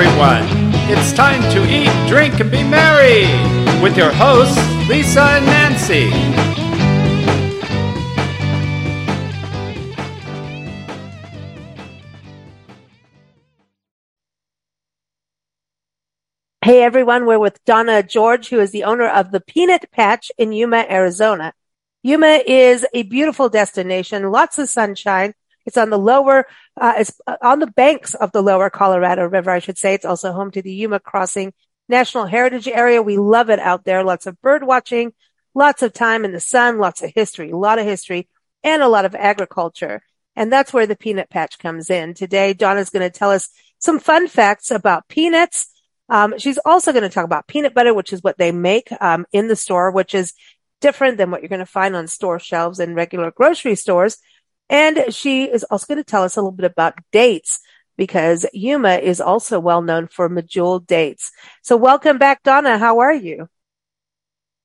everyone. It's time to eat, drink, and be merry with your hosts, Lisa and Nancy. Hey everyone, we're with Donna George, who is the owner of the Peanut Patch in Yuma, Arizona. Yuma is a beautiful destination, lots of sunshine. It's on the lower, uh, it's on the banks of the lower Colorado River, I should say. It's also home to the Yuma Crossing National Heritage Area. We love it out there. Lots of bird watching, lots of time in the sun, lots of history, a lot of history, and a lot of agriculture. And that's where the peanut patch comes in. Today, Donna's going to tell us some fun facts about peanuts um, she's also going to talk about peanut butter, which is what they make um, in the store, which is different than what you're going to find on store shelves in regular grocery stores. And she is also going to tell us a little bit about dates because Yuma is also well known for medjool dates. So welcome back, Donna. How are you?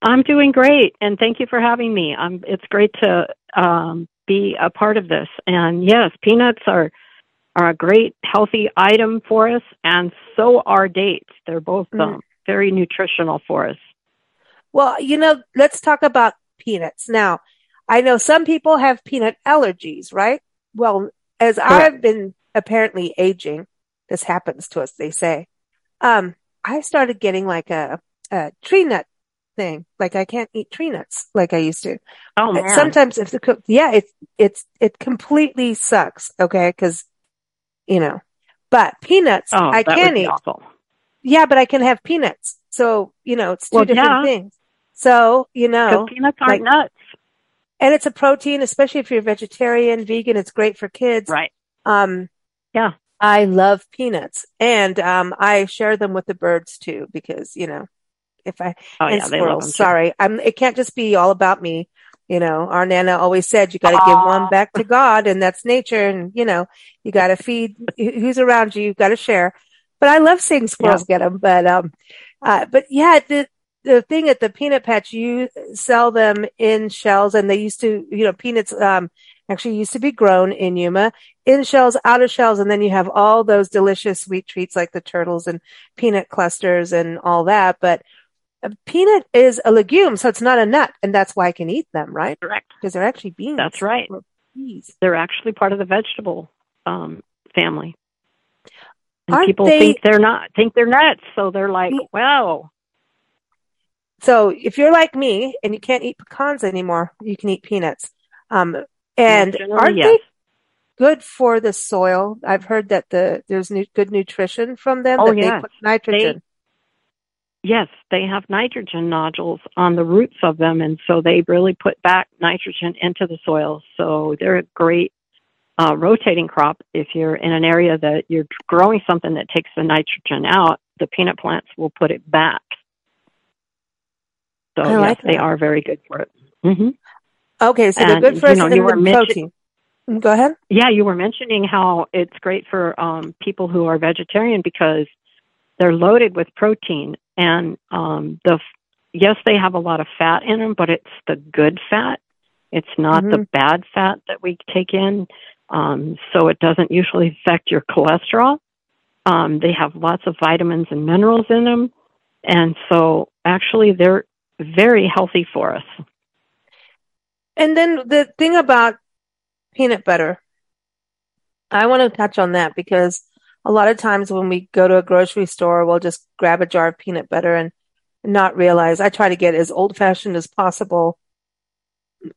I'm doing great, and thank you for having me. Um, it's great to um, be a part of this. And yes, peanuts are are a great healthy item for us, and so are dates. They're both mm. um, very nutritional for us. Well, you know, let's talk about peanuts. Now, I know some people have peanut allergies, right? Well, as I've been apparently aging, this happens to us, they say. Um, I started getting like a, a tree nut thing. Like I can't eat tree nuts like I used to. Oh man. Sometimes if the cook, yeah, it's, it's, it completely sucks. Okay. Cause you know. But peanuts, oh, I can eat. Awful. Yeah, but I can have peanuts. So, you know, it's two well, different yeah. things. So, you know, peanuts aren't like, nuts. And it's a protein, especially if you're vegetarian, vegan, it's great for kids. Right. Um, yeah. I love peanuts and, um, I share them with the birds too, because, you know, if I, oh, and yeah, squirrels, sorry, I'm, it can't just be all about me. You know, our Nana always said you got to give one back to God and that's nature. And, you know, you got to feed who's around you. You've got to share. But I love seeing squirrels yeah. get them. But, um, uh, but yeah, the, the thing at the peanut patch, you sell them in shells and they used to, you know, peanuts, um, actually used to be grown in Yuma in shells, out of shells. And then you have all those delicious sweet treats like the turtles and peanut clusters and all that. But a peanut is a legume, so it's not a nut, and that's why I can eat them, right? Correct. Because they're actually beans. That's right. They're actually part of the vegetable um, family. And Aren't people they... think they're not think they're nuts, so they're like, "Wow." So if you're like me and you can't eat pecans anymore, you can eat peanuts. Um, and aren't yes. they good for the soil? I've heard that the there's new, good nutrition from them. Oh, that yes. they put nitrogen. Yes, they have nitrogen nodules on the roots of them, and so they really put back nitrogen into the soil. So they're a great uh, rotating crop. If you're in an area that you're growing something that takes the nitrogen out, the peanut plants will put it back. So I yes, like they are very good for it. Mm-hmm. Okay, so they're good for us you know, you were protein. Mm, Go ahead. Yeah, you were mentioning how it's great for um, people who are vegetarian because they're loaded with protein and um, the yes, they have a lot of fat in them, but it's the good fat. It's not Mhm. the bad fat that we take in, um, so it doesn't usually affect your cholesterol. Um, they have lots of vitamins and minerals in them, and so actually they're very healthy for us. And then the thing about peanut butter, I want to touch on that because a lot of times when we go to a grocery store, we'll just grab a jar of peanut butter and not realize I try to get as old fashioned as possible.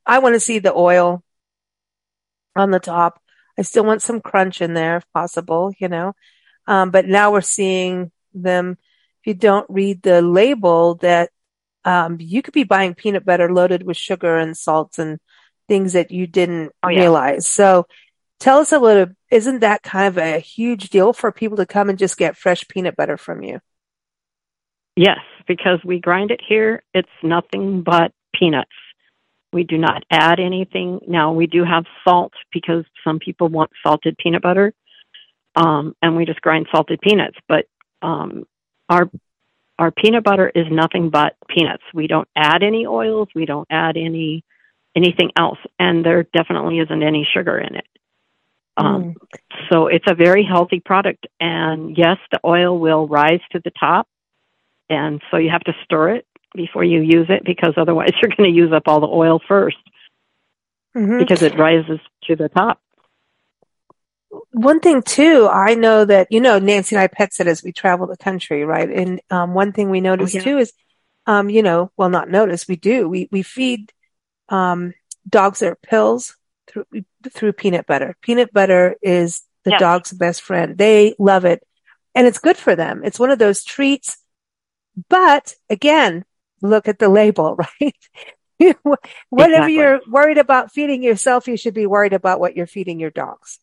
I want to see the oil on the top. I still want some crunch in there if possible, you know. Um, but now we're seeing them. If you don't read the label that, um, you could be buying peanut butter loaded with sugar and salts and things that you didn't Oh, yeah. realize. So tell us a little, isn't that kind of a huge deal for people to come and just get fresh peanut butter from you? Yes, because we grind it here. It's nothing but peanuts. We do not add anything. Now we do have salt because some people want salted peanut butter, um, and we just grind salted peanuts. But um, our our peanut butter is nothing but peanuts. We don't add any oils. We don't add any anything else, and there definitely isn't any sugar in it. Um, So it's a very healthy product. And yes, the oil will rise to the top. And so you have to stir it before you use it because otherwise you're going to use up all the oil first Mhm. because it rises to the top. One thing too, I know that you know Nancy and I pet sit as we travel the country, right? And um, one thing we notice yeah. too is, um, you know, well, not notice, we do. We we feed um, dogs their pills through through peanut butter. Peanut butter is the dog's best friend. They love it, and it's good for them. It's one of those treats. But again, look at the label, right? Whatever Exactly. you're worried about feeding yourself, you should be worried about what you're feeding your dogs.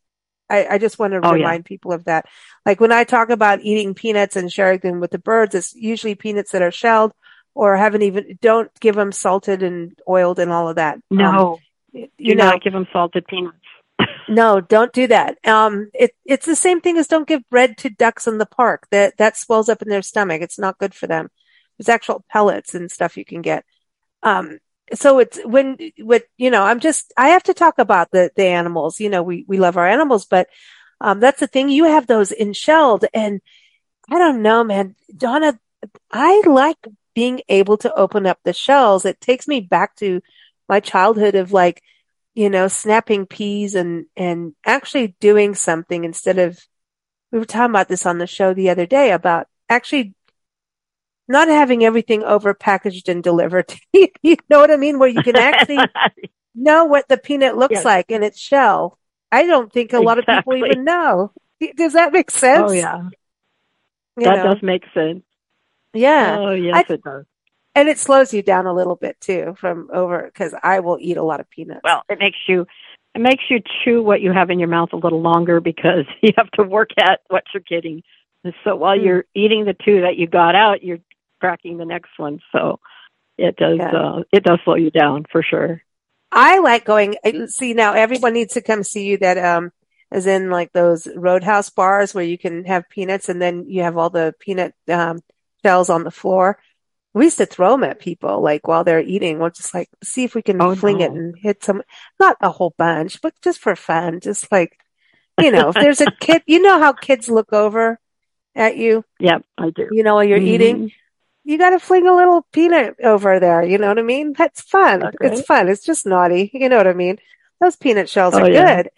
I, I just want to Oh, yeah. remind people of that. Like when I talk about eating peanuts and sharing them with the birds, it's usually peanuts that are shelled or haven't even, don't give them salted and oiled and all of that. Um, No, you do know, not give them salted peanuts. no, don't do that. Um, it, it's the same thing as don't give bread to ducks in the park. That, that swells up in their stomach. It's not good for them. There's actual pellets and stuff you can get. Um, so it's when, what, you know, I'm just, I have to talk about the, the animals. You know, we, we love our animals, but, um, that's the thing. You have those in shelled and I don't know, man. Donna, I like being able to open up the shells. It takes me back to my childhood of like, you know, snapping peas and, and actually doing something instead of, we were talking about this on the show the other day about actually not having everything over packaged and delivered. you know what I mean? Where you can actually know what the peanut looks Yes. like in its shell. I don't think a lot of people even know. Does that make sense? oh, yeah. You That know? does make sense. Yeah. Oh, yes, I- it does. and it slows you down a little bit too from over because I will eat a lot of peanuts. Well, it makes you it makes you chew what you have in your mouth a little longer because you have to work at what you're getting. And so while Hmm. you're eating the two that you got out, you're cracking the next one. So it does Yeah. uh, it does slow you down for sure. I like going. See now, everyone needs to come see you. That um, is in like those roadhouse bars where you can have peanuts, and then you have all the peanut um shells on the floor. We used to throw them at people like while they're eating. We'll just like see if we can Oh, fling it and hit some, not a whole bunch, but just for fun. Just like you know, if there's a kid, you know how kids look over at you. Yep, I do. You know while you're eating. You got to fling a little peanut over there. You know what I mean? That's fun. Okay. It's fun. It's just naughty. You know what I mean? Those peanut shells Oh, are yeah. good.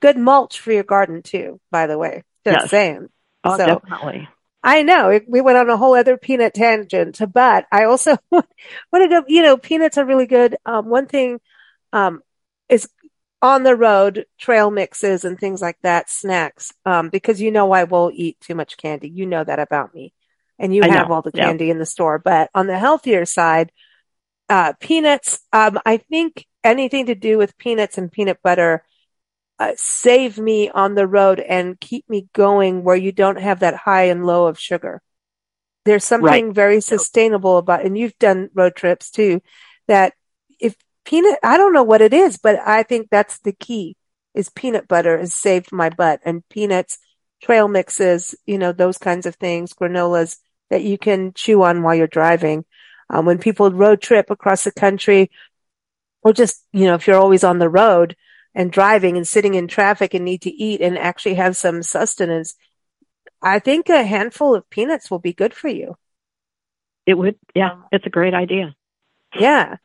Good mulch for your garden too, by the way. Just Yes. saying. Oh, So- definitely. I know it- we went on a whole other peanut tangent, but I also want to go, you know, peanuts are really good. Um, one thing, um, is on the road trail mixes and things like that, snacks. Um, because you know, I will eat too much candy. You know that about me and you I have know, all the yeah. candy in the store, but on the healthier side, uh, peanuts, um, I think anything to do with peanuts and peanut butter, uh, save me on the road and keep me going where you don't have that high and low of sugar. There's something very sustainable about, and you've done road trips too, that if peanut, I don't know what it is, but I think that's the key is peanut butter has saved my butt and peanuts, trail mixes, you know, those kinds of things, granolas that you can chew on while you're driving. Um, when people road trip across the country or just, you know, if you're always on the road and driving and sitting in traffic and need to eat and actually have some sustenance, I think a handful of peanuts will be good for you. It would yeah, it's a great idea. Yeah.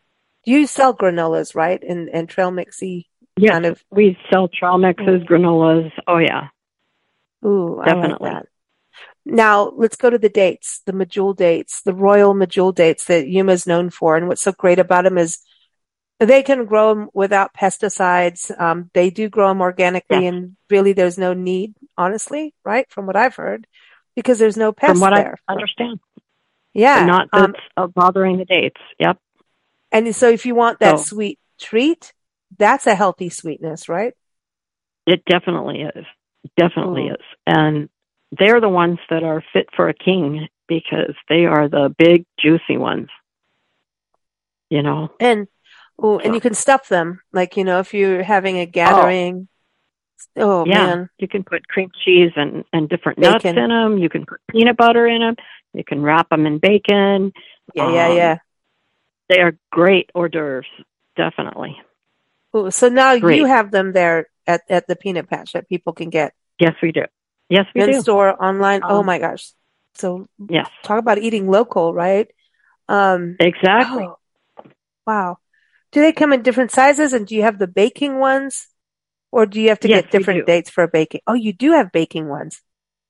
You sell granolas, right? And, and trail mixy Yes. kind of, We sell trail mixes, granolas. Oh yeah. ooh, I Definitely. like that. Now let's go to the dates, the Medjool dates, the royal Medjool dates that Yuma is known for. And what's so great about them is they can grow them without pesticides. Um, they do grow them organically Yes. and really there's no need, honestly, right? From what I've heard, because there's no pests From what there. I understand. yeah. Not um, uh, bothering the dates. Yep. and so if you want that So- sweet treat, that's a healthy sweetness, right? It definitely is. Definitely Mm. is. And they're the ones that are fit for a king because they are the big, juicy ones. You know? And oh, and So- you can stuff them, like you know, if you're having a gathering. Oh, yeah. man, You can put cream cheese and, and different nuts in them. You can put peanut butter in them. You can wrap them in bacon. yeah, yeah, Um, yeah. They are great hors d'oeuvres. Definitely. Ooh, so now great. you have them there at, at the peanut patch that people can get Yes, we do. Yes, we in do. store, online. oh Um, my gosh. So Yes, talk about eating local, right? Um, exactly. oh, wow. Do they come in different sizes and do you have the baking ones? Or do you have to Yes, get different dates for baking? Oh, you do have baking ones.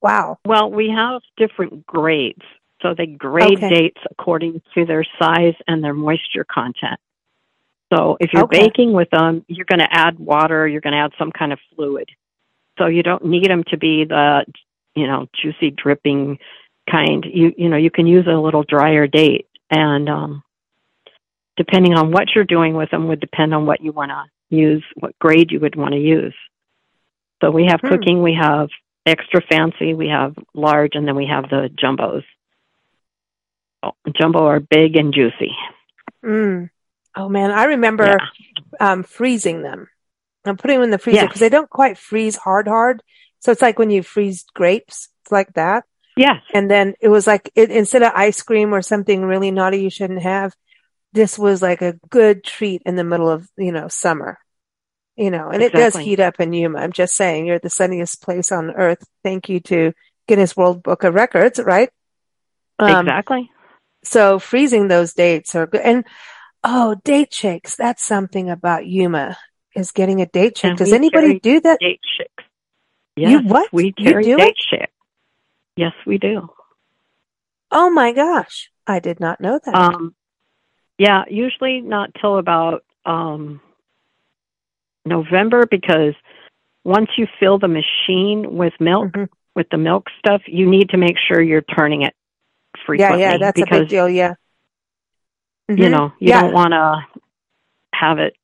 Wow. Well, we have different grades. So they grade Okay. dates according to their size and their moisture content. So if you're Okay. baking with them, you're going to add water, you're going to add some kind of fluid. So you don't need them to be the, you know, juicy dripping kind. You you know, you can use a little drier date and um depending on what you're doing with them would depend on what you want to use, what grade you would want to use. So we have Hmm. cooking, we have extra fancy, we have large, and then we have the jumbos. Oh, jumbo are big and juicy. Mm. Oh man, I remember Yeah. um, freezing them. I'm putting them in the freezer Yes. because they don't quite freeze hard, hard. So it's like when you freeze grapes, it's like that. Yes. And then it was like it, instead of ice cream or something really naughty you shouldn't have, this was like a good treat in the middle of you know summer. You know, and it does heat up in Yuma. I'm just saying, you're the sunniest place on earth. Thank you to Guinness World Book of Records, right? Um, exactly. so freezing those dates are good. And oh, date shakes. That's something about Yuma is getting a date check. And Does anybody do that? Date. You Yes, what? We You do date shake. Yes, we do. Oh my gosh. I did not know that. Um, yeah, usually not till about um, November because once you fill the machine with milk, Mhm. with the milk stuff, you need to make sure you're turning it frequently. yeah, yeah, that's a big deal. Yeah. You Mhm. know, you Yeah. don't want to have it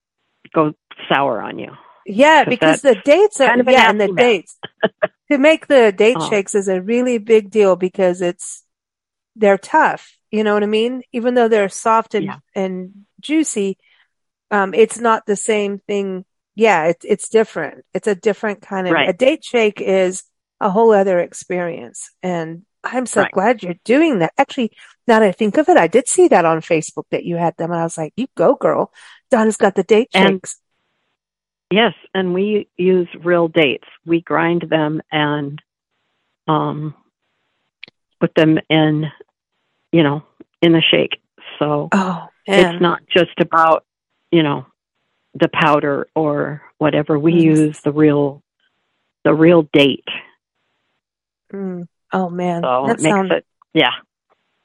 go sour on you. Yeah, 'Cause because the dates are, kind of yeah, and the dates to make the date Oh. shakes is a really big deal because it's, they're tough. You know what I mean? Even though they're soft and, Yeah. and juicy, um, it's not the same thing. Yeah, it's, it's different. It's a different kind of, Right. a date shake is a whole other experience. And I'm so Right. glad you're doing that. Actually, now that I think of it, I did see that on Facebook that you had them and I was like, you go girl. Donna's got the date And- shakes. Yes, and we use real dates. We grind them and um, put them in, you know, in the shake. So Oh, it's not just about, you know, the powder or whatever. We Mm. use the real, the real date. Mm. Oh man, So that it sounds. it, yeah,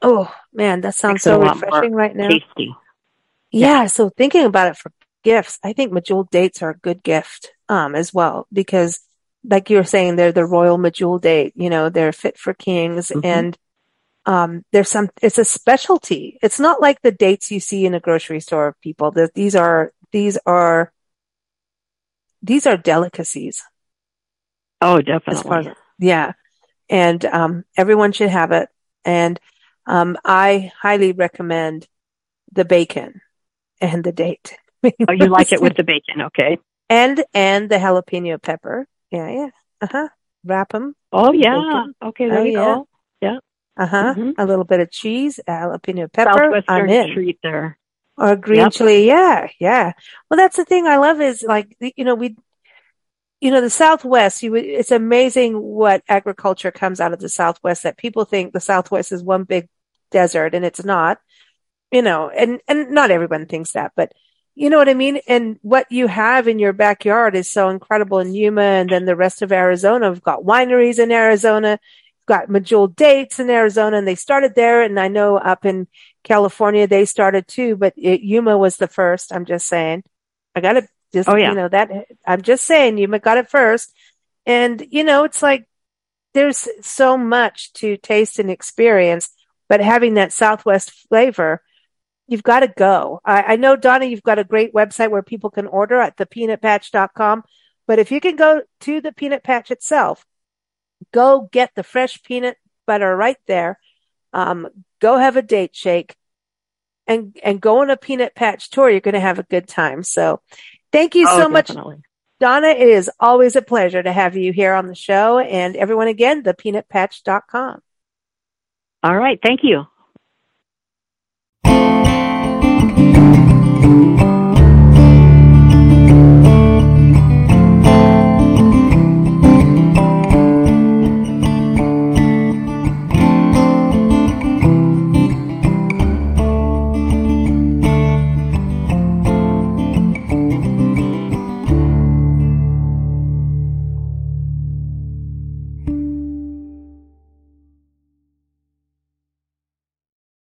Oh man, that sounds so a refreshing right now. tasty. Yeah. So thinking about it for gifts, I think Medjool dates are a good gift, um, as well because, like you were saying, they're the royal Medjool date. You know, they're fit for kings, Mhm. and um, there's some. It's a specialty. It's not like the dates you see in a grocery store. People, that these are these are these are delicacies. Oh, as far as definitely. yeah and um everyone should have it and um i highly recommend the bacon and the date Oh, you like it with the bacon, okay? and and the jalapeno pepper yeah yeah uh-huh wrap them Oh, yeah. Okay, there Oh, you yeah. go. Yeah. uh-huh Mhm. a little bit of cheese jalapeno pepper i'm Southwestern in treat there. or green Yep. chili. Yeah, yeah. Well, that's the thing I love is like, you know, we, you know, the Southwest, you would, it's amazing what agriculture comes out of the Southwest that people think the Southwest is one big desert and it's not, you know, and, and not everyone thinks that, but you know what I mean? And what you have in your backyard is so incredible in Yuma and then the rest of Arizona. We've got wineries in Arizona, got Medjool dates in Arizona and they started there. And I know up in California, they started too, but it, Yuma was the first. I'm just saying. I got to just, Oh, yeah. you know, that I'm just saying Yuma got it first. And, you know, it's like there's so much to taste and experience, but having that Southwest flavor, you've got to go. I, I know, Donna, you've got a great website where people can order at thepeanutpatch.com. But if you can go to the peanut patch itself, go get the fresh peanut butter right there. Um, go have a date shake and, and go on a peanut patch tour. You're going to have a good time. So thank you oh, so much. Donna. It is always a pleasure to have you here on the show and everyone again, thepeanutpatch.com. All right. Thank you.